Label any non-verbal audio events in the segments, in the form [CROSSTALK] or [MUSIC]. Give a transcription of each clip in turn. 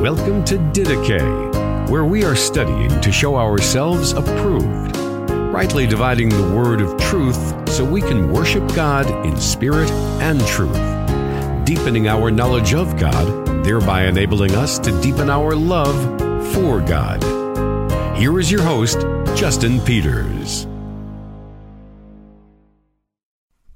Welcome to Didache, where we are studying to show ourselves approved, rightly dividing the word of truth so we can worship God in spirit and truth, deepening our knowledge of God, thereby enabling us to deepen our love for God. Here is your host, Justin Peters.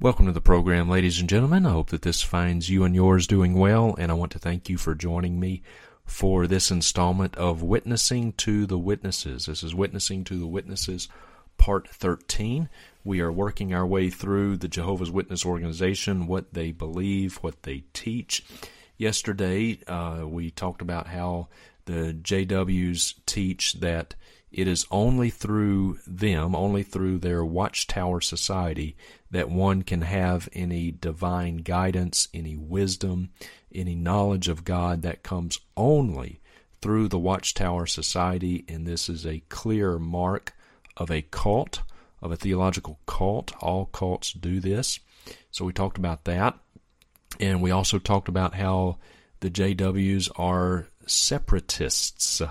Welcome to the program, ladies and gentlemen. I hope that this finds you and yours doing well, and I want to thank you for joining me for this installment of Witnessing to the Witnesses. This is Witnessing to the Witnesses, Part 13. We are working our way through the Jehovah's Witness organization, what they believe, what they teach. Yesterday, uh, we talked about how the JWs teach that it is only through them, only through their Watchtower Society, that one can have any divine guidance, any wisdom, any knowledge of God that comes only through the Watchtower Society, and this is a clear mark of a cult, of a theological cult. All cults do this. So we talked about that. And we also talked about how the JWs are separatists.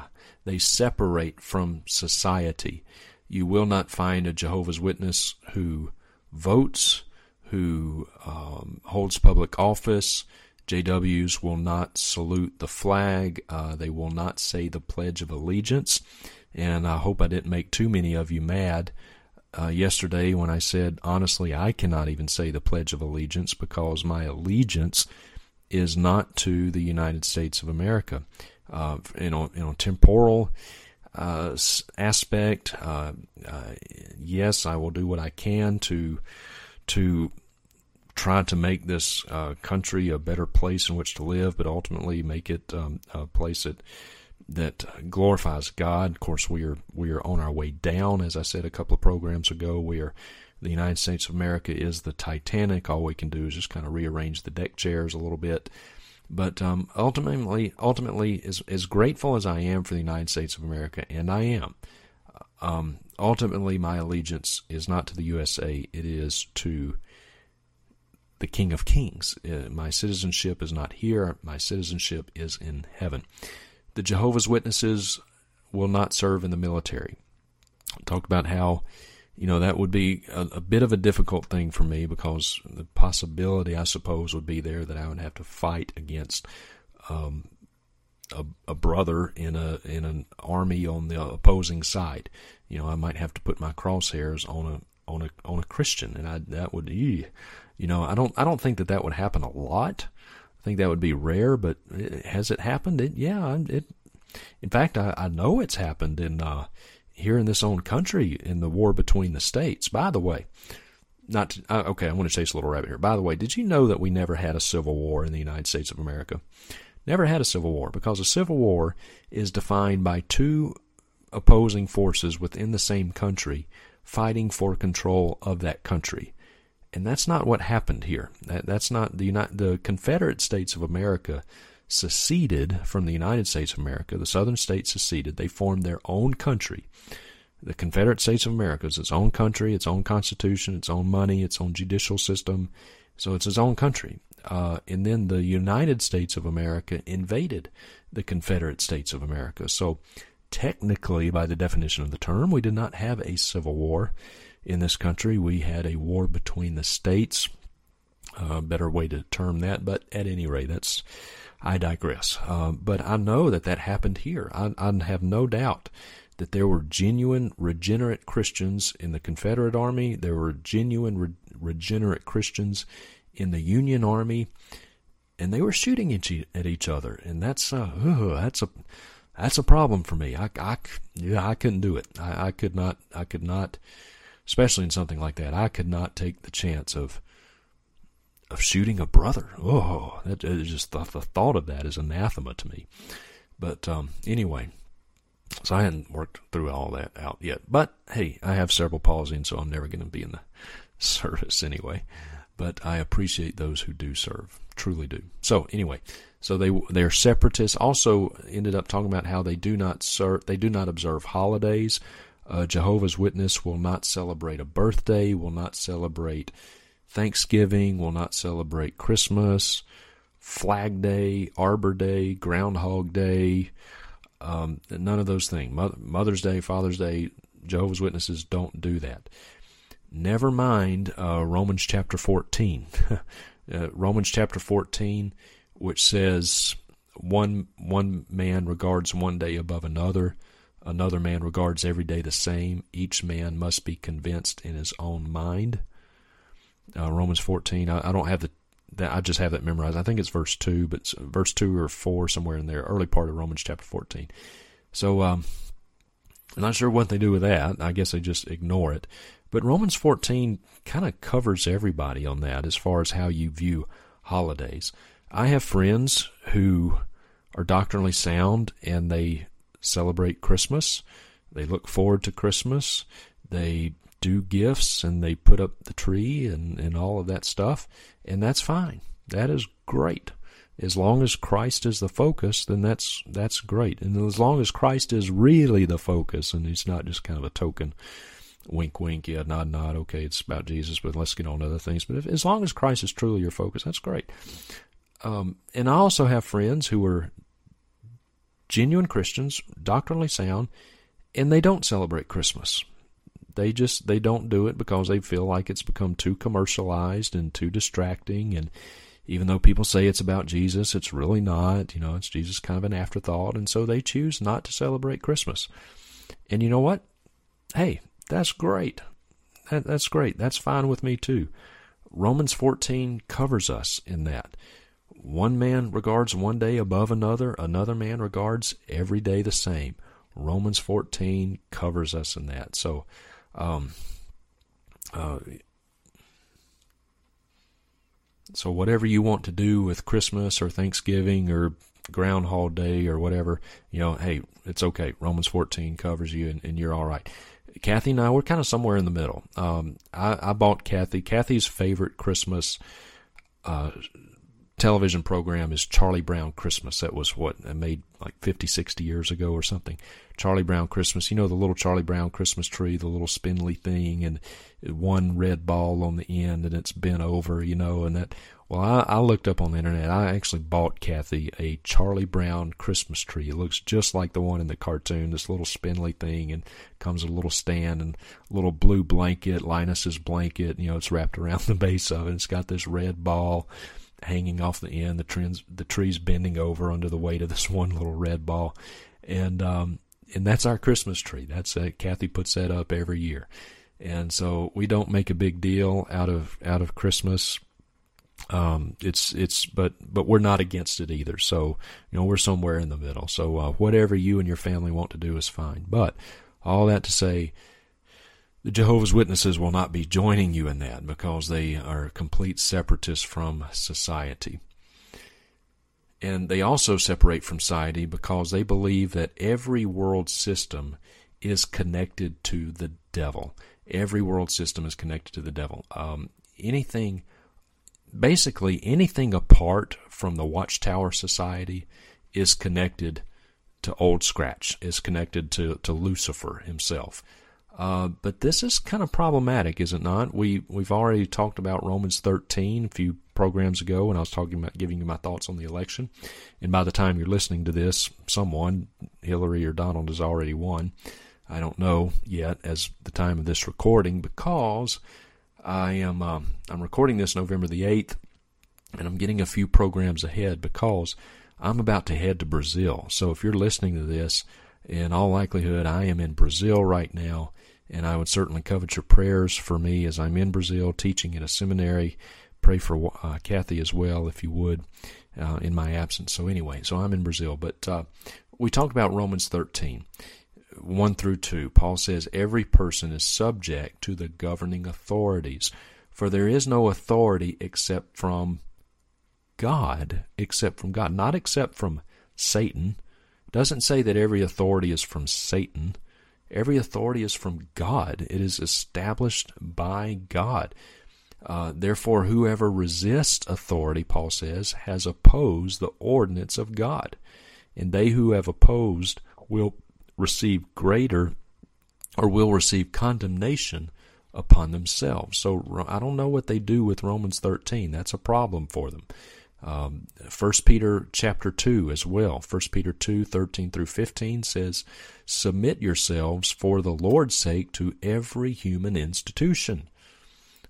They separate from society. You will not find a Jehovah's Witness who votes, who um, holds public office, JWs will not salute the flag. Uh, they will not say the Pledge of Allegiance. And I hope I didn't make too many of you mad uh, yesterday when I said, honestly, I cannot even say the Pledge of Allegiance because my allegiance is not to the United States of America. Uh, you know, temporal uh, aspect. Uh, uh, yes, I will do what I can to to try to make this uh, country a better place in which to live, but ultimately make it um, a place that that glorifies God. Of course, we are we are on our way down, as I said a couple of programs ago. We are the United States of America is the Titanic. All we can do is just kind of rearrange the deck chairs a little bit. But um, ultimately, ultimately, as as grateful as I am for the United States of America, and I am, um, ultimately, my allegiance is not to the USA. It is to the King of Kings. Uh, my citizenship is not here, my citizenship is in heaven. The Jehovah's Witnesses will not serve in the military. Talked about how, you know, that would be a, a, bit of a difficult thing for me because the possibility, I suppose, would be there that I would have to fight against um, a, a, brother in a in an army on the opposing side. You know, I might have to put my crosshairs on a on a on a Christian, and I that would you know, I don't I don't think that that would happen a lot. I think that would be rare, but has it happened? It, yeah, it. In fact, I, I know it's happened in uh, here in this own country in the war between the states. By the way, not to, uh, okay. I want to chase a little rabbit here. By the way, did you know that we never had a civil war in the United States of America? Never had a civil war because a civil war is defined by two opposing forces within the same country fighting for control of that country. And that's not what happened here. That, that's not the United, the Confederate States of America seceded from the United States of America. The Southern states seceded. They formed their own country. The Confederate States of America is its own country, its own constitution, its own money, its own judicial system. So it's its own country. Uh, and then the United States of America invaded the Confederate States of America. So technically, by the definition of the term, we did not have a civil war in this country. We had a war between the states. Uh, better way to term that, but at any rate, that's I digress. Uh, but I know that that happened here. I, I have no doubt that there were genuine regenerate Christians in the Confederate Army. There were genuine re- regenerate Christians in the Union Army, and they were shooting at each other. And that's uh, that's a that's a problem for me. I, I yeah, I couldn't do it. I, I could not. I could not especially in something like that. I could not take the chance of shooting a brother. Oh, that just the, the thought of that is anathema to me. But um, anyway, so I hadn't worked through all that out yet. But hey, I have cerebral palsy, and so I'm never going to be in the [LAUGHS] service anyway. But I appreciate those who do serve, truly do. So anyway, so they they're separatists. Also ended up talking about how they do not serve, they do not observe holidays. A Jehovah's Witness will not celebrate a birthday, will not celebrate Thanksgiving, will not celebrate Christmas, Flag Day, Arbor Day, Groundhog Day, um, none of those things. Mother's Day, Father's Day, Jehovah's Witnesses don't do that. Never mind uh, Romans chapter 14. [LAUGHS] uh, Romans chapter 14, which says one one man regards one day above another, another man regards every day the same. Each man must be convinced in his own mind. Uh, Romans 14. I, I, don't have the that I just have that memorized. I think it's verse two, but verse two or four somewhere in there, early part of Romans chapter 14. So um, I'm not sure what they do with that. I guess they just ignore it. But Romans 14 kind of covers everybody on that as far as how you view holidays. I have friends who are doctrinally sound and they celebrate Christmas. They look forward to Christmas. They do gifts and they put up the tree and, and all of that stuff. And that's fine. That is great. As long as Christ is the focus, then that's that's great. And as long as Christ is really the focus and he's not just kind of a token wink, wink, yeah, nod, nod. Okay, it's about Jesus, but let's get on to other things. But if, as long as Christ is truly your focus, that's great. Um, and I also have friends who are genuine Christians, doctrinally sound, and they don't celebrate Christmas. They just they don't do it because they feel like it's become too commercialized and too distracting and even though people say it's about Jesus, it's really not. You know, it's Jesus kind of an afterthought, and so they choose not to celebrate Christmas. And you know what? Hey, that's great. That, that's great. That's fine with me too. Romans 14 covers us in that. One man regards one day above another, another man regards every day the same. Romans 14 covers us in that. So, um, uh, so whatever you want to do with Christmas or Thanksgiving or Groundhog Day or whatever, you know, hey, it's okay. Romans 14 covers you and, and you're all right. Kathy and I, we're kind of somewhere in the middle. Um, I, I, bought Kathy. Kathy's favorite Christmas uh, television program is Charlie Brown Christmas. That was what I made like 50, 60 years ago or something. Charlie Brown Christmas. You know the little Charlie Brown Christmas tree, the little spindly thing, and one red ball on the end, and it's bent over. You know, and that well, I, I looked up on the internet. I actually bought Kathy a Charlie Brown Christmas tree. It looks just like the one in the cartoon, this little spindly thing, and comes a little stand and little blue blanket, Linus's blanket. You know, it's wrapped around [LAUGHS] the base of it. It's got this red ball hanging off the end. The tree's the tree's bending over under the weight of this [LAUGHS] one little red ball, and um, and that's our Christmas tree. That's uh, Kathy puts that up every year, and so we don't make a big deal out of out of Christmas um, it's it's but but we're not against it either. So you know we're somewhere in the middle. So uh, whatever you and your family want to do is fine. But all that to say, the Jehovah's Witnesses will not be joining you in that because they are complete separatists from society. And they also separate from society because they believe that every world system is connected to the devil. Every world system is connected to the devil. Um, anything basically anything apart from the Watchtower Society is connected to Old Scratch, is connected to, to Lucifer himself. Uh, but this is kind of problematic, is it not? We we've already talked about Romans 13 a few programs ago when I was talking about giving you my thoughts on the election. And by the time you're listening to this, someone, Hillary or Donald, has already won. I don't know yet as the time of this recording because I am um, I'm recording this November the 8th, and I'm getting a few programs ahead because I'm about to head to Brazil. So if you're listening to this, in all likelihood, I am in Brazil right now, and I would certainly covet your prayers for me as I'm in Brazil teaching at a seminary. Pray for uh, Kathy as well, if you would, uh, in my absence. So anyway, so I'm in Brazil, but uh, we talked about Romans 13. 1 through 2, Paul says, Every person is subject to the governing authorities, for there is no authority except from God, except from God, not except from Satan. Doesn't say that every authority is from Satan. Every authority is from God. It is established by God. Uh, therefore, whoever resists authority, Paul says, has opposed the ordinance of God. And they who have opposed will receive greater or will receive condemnation upon themselves. So I don't know what they do with Romans 13. That's a problem for them. Um, 1 Peter chapter 2 as well. 1 Peter 2, 13 through 15 says, Submit yourselves for the Lord's sake to every human institution,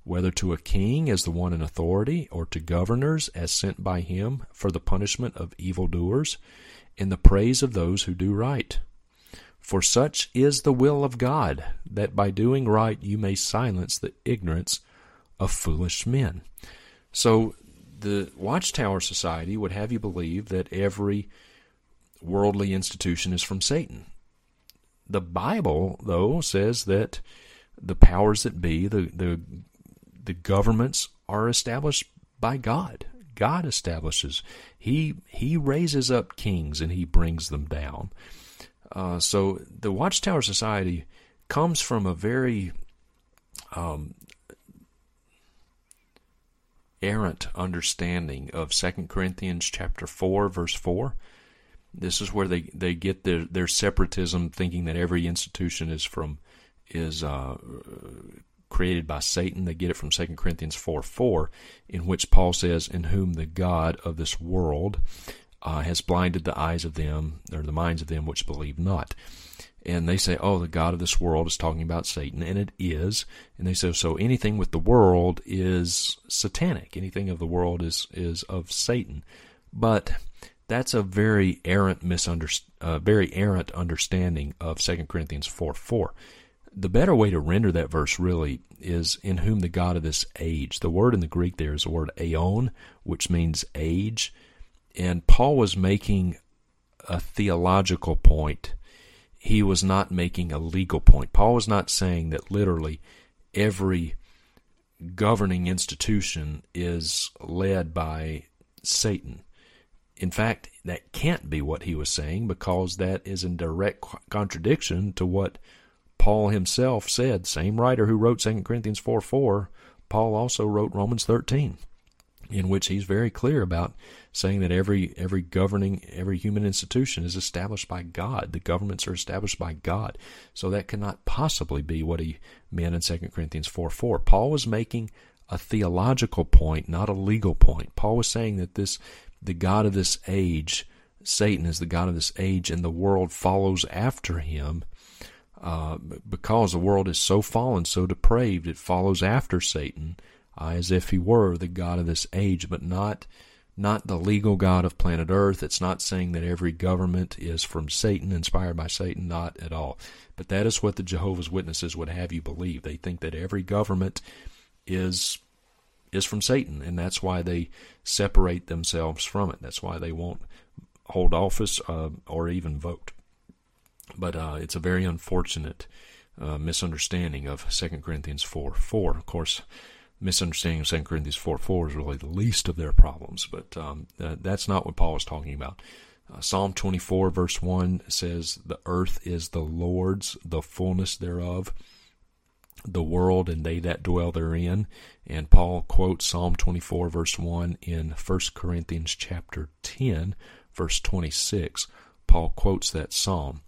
whether to a king as the one in authority, or to governors as sent by him for the punishment of evildoers, in the praise of those who do right. For such is the will of God, that by doing right you may silence the ignorance of foolish men. So the Watchtower Society would have you believe that every worldly institution is from Satan. The Bible, though, says that the powers that be, the, the, the governments, are established by God. God establishes. He he raises up kings and he brings them down. Uh, so the Watchtower Society comes from a very um, errant understanding of 2 Corinthians chapter 4 verse 4. This is where they, they get their, their separatism thinking that every institution is from is uh, created by Satan. They get it from 2 Corinthians 4 4, in which Paul says, In whom the God of this world uh, has blinded the eyes of them, or the minds of them which believe not and they say, "Oh, the god of this world is talking about Satan," and it is. And they say, "So anything with the world is satanic. Anything of the world is is of Satan." But that's a very errant misunderst- uh, very errant understanding of 2 Corinthians 4 4. The better way to render that verse really is in whom the God of this age. The word in the Greek there is the word aeon, which means age. And Paul was making a theological point he was not making a legal point. Paul was not saying that literally every governing institution is led by Satan. In fact, that can't be what he was saying because that is in direct contradiction to what Paul himself said. Same writer who wrote 2 Corinthians 4 4, Paul also wrote Romans 13 in which he's very clear about saying that every every governing every human institution is established by God. The governments are established by God. So that cannot possibly be what he meant in 2 Corinthians 4 4. Paul was making a theological point, not a legal point. Paul was saying that this the God of this age, Satan is the God of this age, and the world follows after him. Uh, because the world is so fallen, so depraved, it follows after Satan uh, as if he were the God of this age, but not not the legal God of planet Earth. It's not saying that every government is from Satan, inspired by Satan, not at all. But that is what the Jehovah's Witnesses would have you believe. They think that every government is is from Satan, and that's why they separate themselves from it. That's why they won't hold office uh, or even vote. But uh, it's a very unfortunate uh, misunderstanding of 2 Corinthians 4 4. Of course, misunderstanding of 2 Corinthians 4 4 is really the least of their problems, but um, that's not what Paul is talking about. Uh, Psalm 24, verse 1 says, The earth is the Lord's, the fullness thereof, the world and they that dwell therein. And Paul quotes Psalm 24, verse 1 in 1 Corinthians chapter 10, verse 26. Paul quotes that psalm.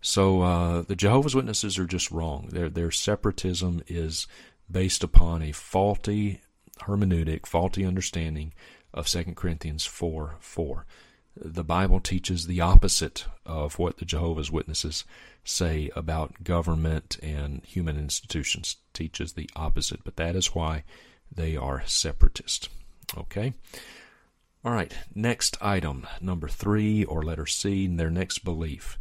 So uh, the Jehovah's Witnesses are just wrong. Their their separatism is based upon a faulty hermeneutic, faulty understanding of 2 Corinthians 4 4. The Bible teaches the opposite of what the Jehovah's Witnesses say about government and human institutions. Teaches the opposite, but that is why they are separatist. Okay? All right, next item, number three, or letter C, their next belief.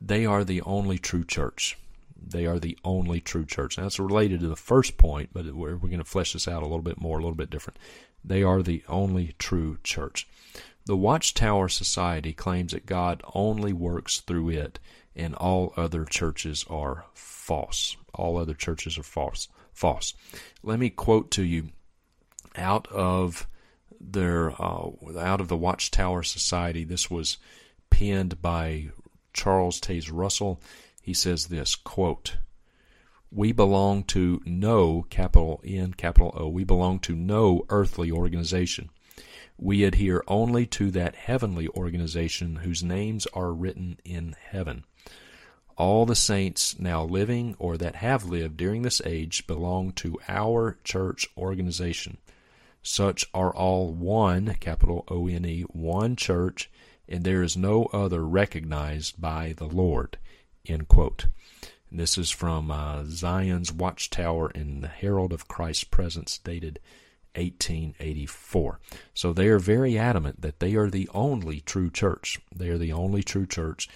They are the only true church. They are the only true church. Now, it's related to the first point, but we're, we're going to flesh this out a little bit more, a little bit different. They are the only true church. The Watchtower Society claims that God only works through it, and all other churches are false. All other churches are false. False. Let me quote to you out of their uh, out of the Watchtower Society. This was penned by Charles Taze Russell he says this quote we belong to no capital N capital O we belong to no earthly organization. We adhere only to that heavenly organization whose names are written in heaven. All the saints now living or that have lived during this age belong to our church organization. Such are all one, capital O N E, one church, and there is no other recognized by the Lord. End quote. This is from uh, Zion's Watchtower in the Herald of Christ's Presence, dated 1884. So they are very adamant that they are the only true church. They are the only true church,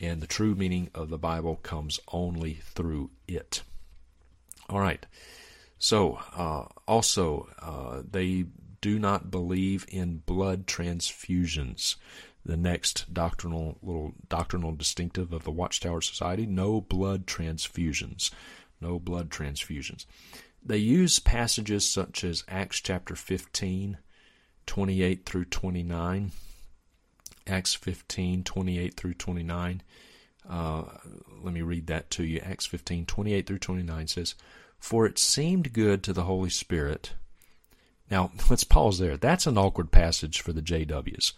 and the true meaning of the Bible comes only through it. All right. So, uh, also, uh, they do not believe in blood transfusions. The next doctrinal little doctrinal distinctive of the Watchtower Society: no blood transfusions. No blood transfusions. They use passages such as Acts chapter 15, 28 through 29. Acts 15, 28 through 29. Uh, let me read that to you. Acts 15, 28 through 29 says, For it seemed good to the Holy Spirit. Now, [LAUGHS] let's pause there. That's an awkward passage for the JWs.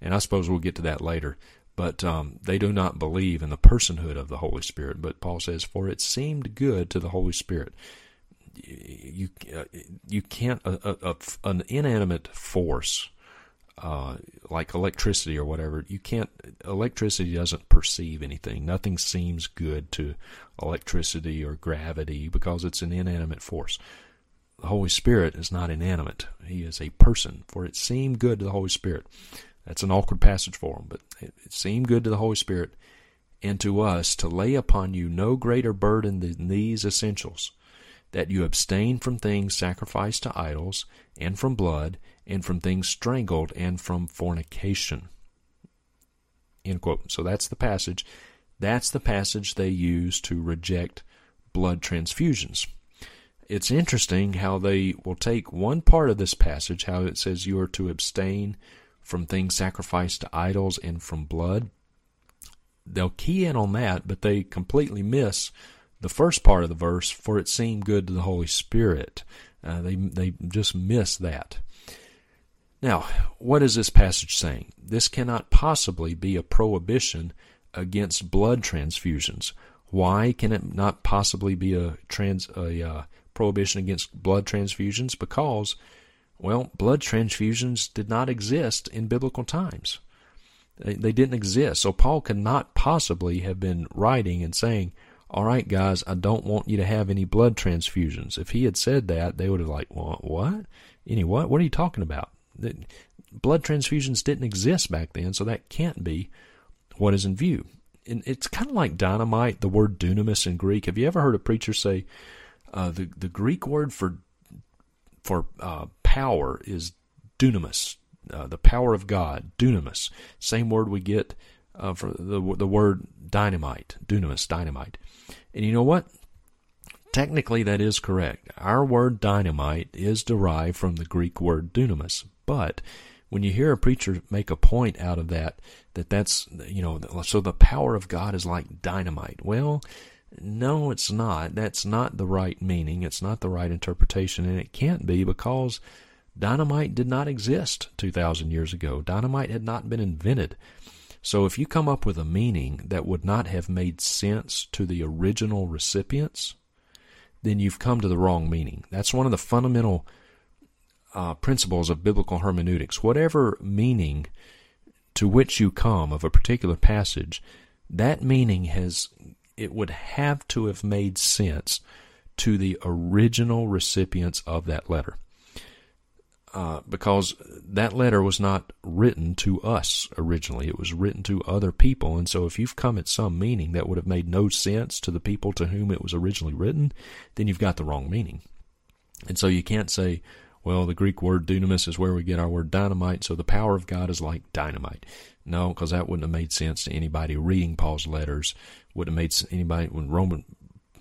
And I suppose we'll get to that later. But um, they do not believe in the personhood of the Holy Spirit. But Paul says, For it seemed good to the Holy Spirit. You uh, you can't a, a, an inanimate force uh, like electricity or whatever you can't electricity doesn't perceive anything. Nothing seems good to electricity or gravity because it's an inanimate force. The holy spirit is not inanimate. He is a person. For it seemed good to the holy spirit that's an awkward passage for him but it, it seemed good to the holy spirit and to us to lay upon you no greater burden than these essentials that you abstain from things sacrificed to idols, and from blood, and from things strangled, and from fornication. End quote. So that's the passage. That's the passage they use to reject blood transfusions. It's interesting how they will take one part of this passage, how it says you are to abstain from things sacrificed to idols and from blood. They'll key in on that, but they completely miss the first part of the verse, for it seemed good to the Holy Spirit. Uh, they, they just miss that. Now, what is this passage saying? This cannot possibly be a prohibition against blood transfusions. Why can it not possibly be a trans a uh, prohibition against blood transfusions? Because, well, blood transfusions did not exist in biblical times. They, didn't exist. So Paul could not possibly have been writing and saying, all right, guys, I don't want you to have any blood transfusions. If he had said that, they would have like, well, what? Any what? What are you talking about? Blood transfusions didn't exist back then, so that can't be what is in view. And it's kind of like dynamite, the word dunamis in Greek. Have you ever heard a preacher say uh, the the Greek word for for uh, power is dunamis, uh, the power of God, dunamis. Same word we get uh, for the the word dynamite, dunamis, dynamite. And you know what? Technically, that is correct. Our word dynamite is derived from the Greek word dunamis. But when you hear a preacher make a point out of that, that that's, you know, so the power of God is like dynamite. Well, no, it's not. That's not the right meaning. It's not the right interpretation. And it can't be because dynamite did not exist 2,000 years ago. Dynamite had not been invented. So if you come up with a meaning that would not have made sense to the original recipients, then you've come to the wrong meaning. That's one of the fundamental uh, principles of biblical hermeneutics. Whatever meaning to which you come of a particular passage, that meaning has it would have to have made sense to the original recipients of that letter uh, because that letter was not written to us originally. It was written to other people. And so if you've come at some meaning that would have made no sense to the people to whom it was originally written, then you've got the wrong meaning. And so you can't say, well, the Greek word dunamis is where we get our word dynamite, so the power of God is like dynamite. No, because that wouldn't have made sense to anybody reading Paul's letters. Wouldn't have made anybody when Roman,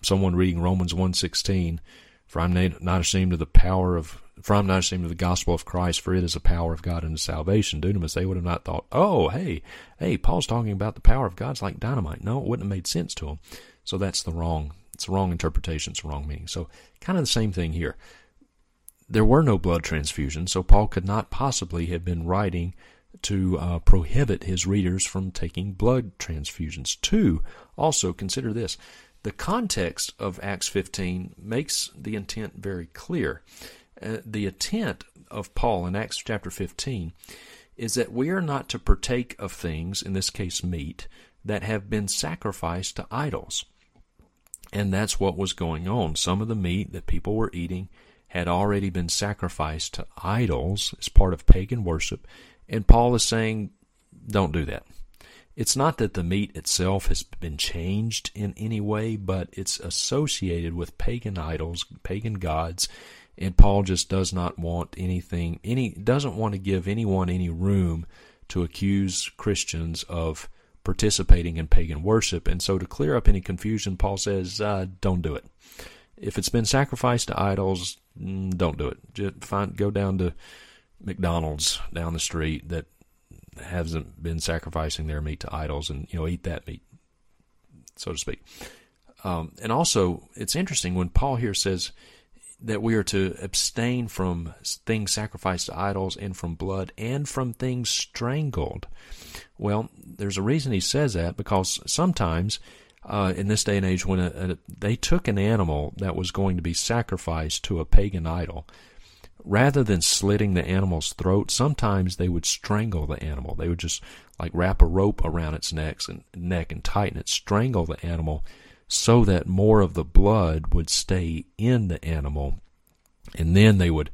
someone reading Romans one sixteen, for I'm not ashamed of the power of from not ashamed of the gospel of Christ, for it is the power of God unto salvation. Dunamis, they would have not thought, oh, hey, hey, Paul's talking about the power of God's like dynamite. No, it wouldn't have made sense to them. So that's the wrong, it's the wrong interpretation, it's the wrong meaning. So kind of the same thing here. There were no blood transfusions, so Paul could not possibly have been writing to uh, prohibit his readers from taking blood transfusions. Two, also consider this. The context of Acts 15 makes the intent very clear. Uh, the intent of Paul in Acts chapter 15 is that we are not to partake of things, in this case meat, that have been sacrificed to idols. And that's what was going on. Some of the meat that people were eating had already been sacrificed to idols as part of pagan worship. And Paul is saying, don't do that. It's not that the meat itself has been changed in any way, but it's associated with pagan idols, pagan gods, and Paul just does not want anything any doesn't want to give anyone any room to accuse Christians of participating in pagan worship. And so to clear up any confusion, Paul says, uh, don't do it. If it's been sacrificed to idols, mm, don't do it. Just find go down to McDonald's down the street that hasn't been sacrificing their meat to idols and you know eat that meat, so to speak. Um, and also, it's interesting when Paul here says that we are to abstain from things sacrificed to idols and from blood and from things strangled. Well, there's a reason he says that because sometimes uh, in this day and age, when a, a, they took an animal that was going to be sacrificed to a pagan idol, rather than slitting the animal's throat, sometimes they would strangle the animal. They would just like wrap a rope around its neck and neck and tighten it, strangle the animal so that more of the blood would stay in the animal, and then they would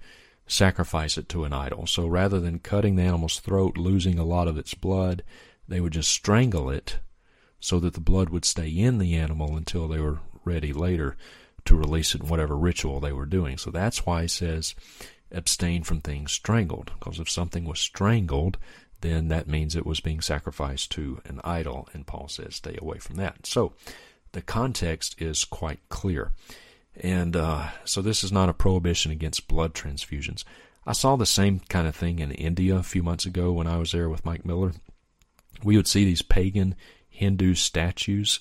sacrifice it to an idol. So rather than cutting the animal's throat, losing a lot of its blood, they would just strangle it so that the blood would stay in the animal until they were ready later to release it in whatever ritual they were doing. So that's why he says abstain from things strangled, because if something was strangled, then that means it was being sacrificed to an idol, and Paul says stay away from that. So the context is quite clear. And uh, so this is not a prohibition against blood transfusions. I saw the same kind of thing in India a few months ago when I was there with Mike Miller. We would see these pagan Hindu statues,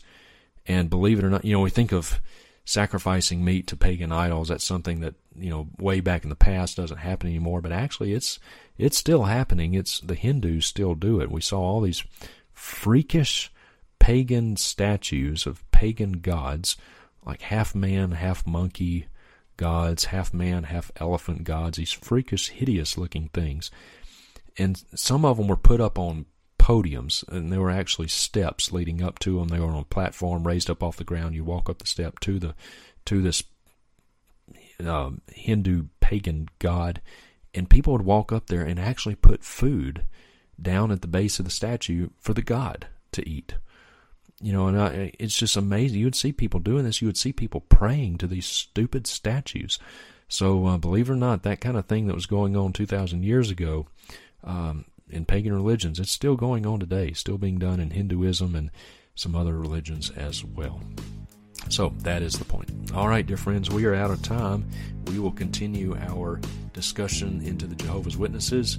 and believe it or not, you know, we think of sacrificing meat to pagan idols. That's something that you know way back in the past doesn't happen anymore, but actually it's it's still happening. It's the Hindus still do it. We saw all these freakish pagan statues of pagan gods, like half man, half monkey gods, half man, half elephant gods, these freakish, hideous looking things. And some of them were put up on podiums, and there were actually steps leading up to them. They were on a platform raised up off the ground. You walk up the step to the to this uh, Hindu pagan god, and people would walk up there and actually put food down at the base of the statue for the god to eat. You know, and I, it's just amazing. You would see people doing this. You would see people praying to these stupid statues. So, uh, believe it or not, that kind of thing that was going on 2,000 years ago um, in pagan religions, it's still going on today, still being done in Hinduism and some other religions as well. So, that is the point. All right, dear friends, we are out of time. We will continue our discussion into the Jehovah's Witnesses.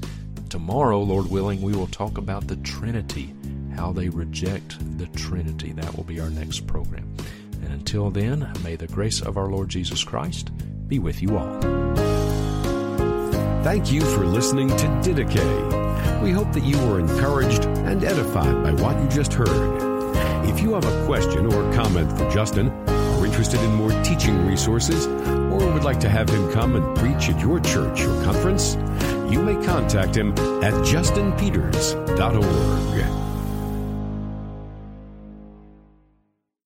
Tomorrow, Lord willing, we will talk about the Trinity how they reject the Trinity. That will be our next program. And until then, may the grace of our Lord Jesus Christ be with you all. Thank you for listening to Didache. We hope that you were encouraged and edified by what you just heard. If you have a question or comment for Justin, are interested in more teaching resources, or would like to have him come and preach at your church or conference, you may contact him at justinpeters.org.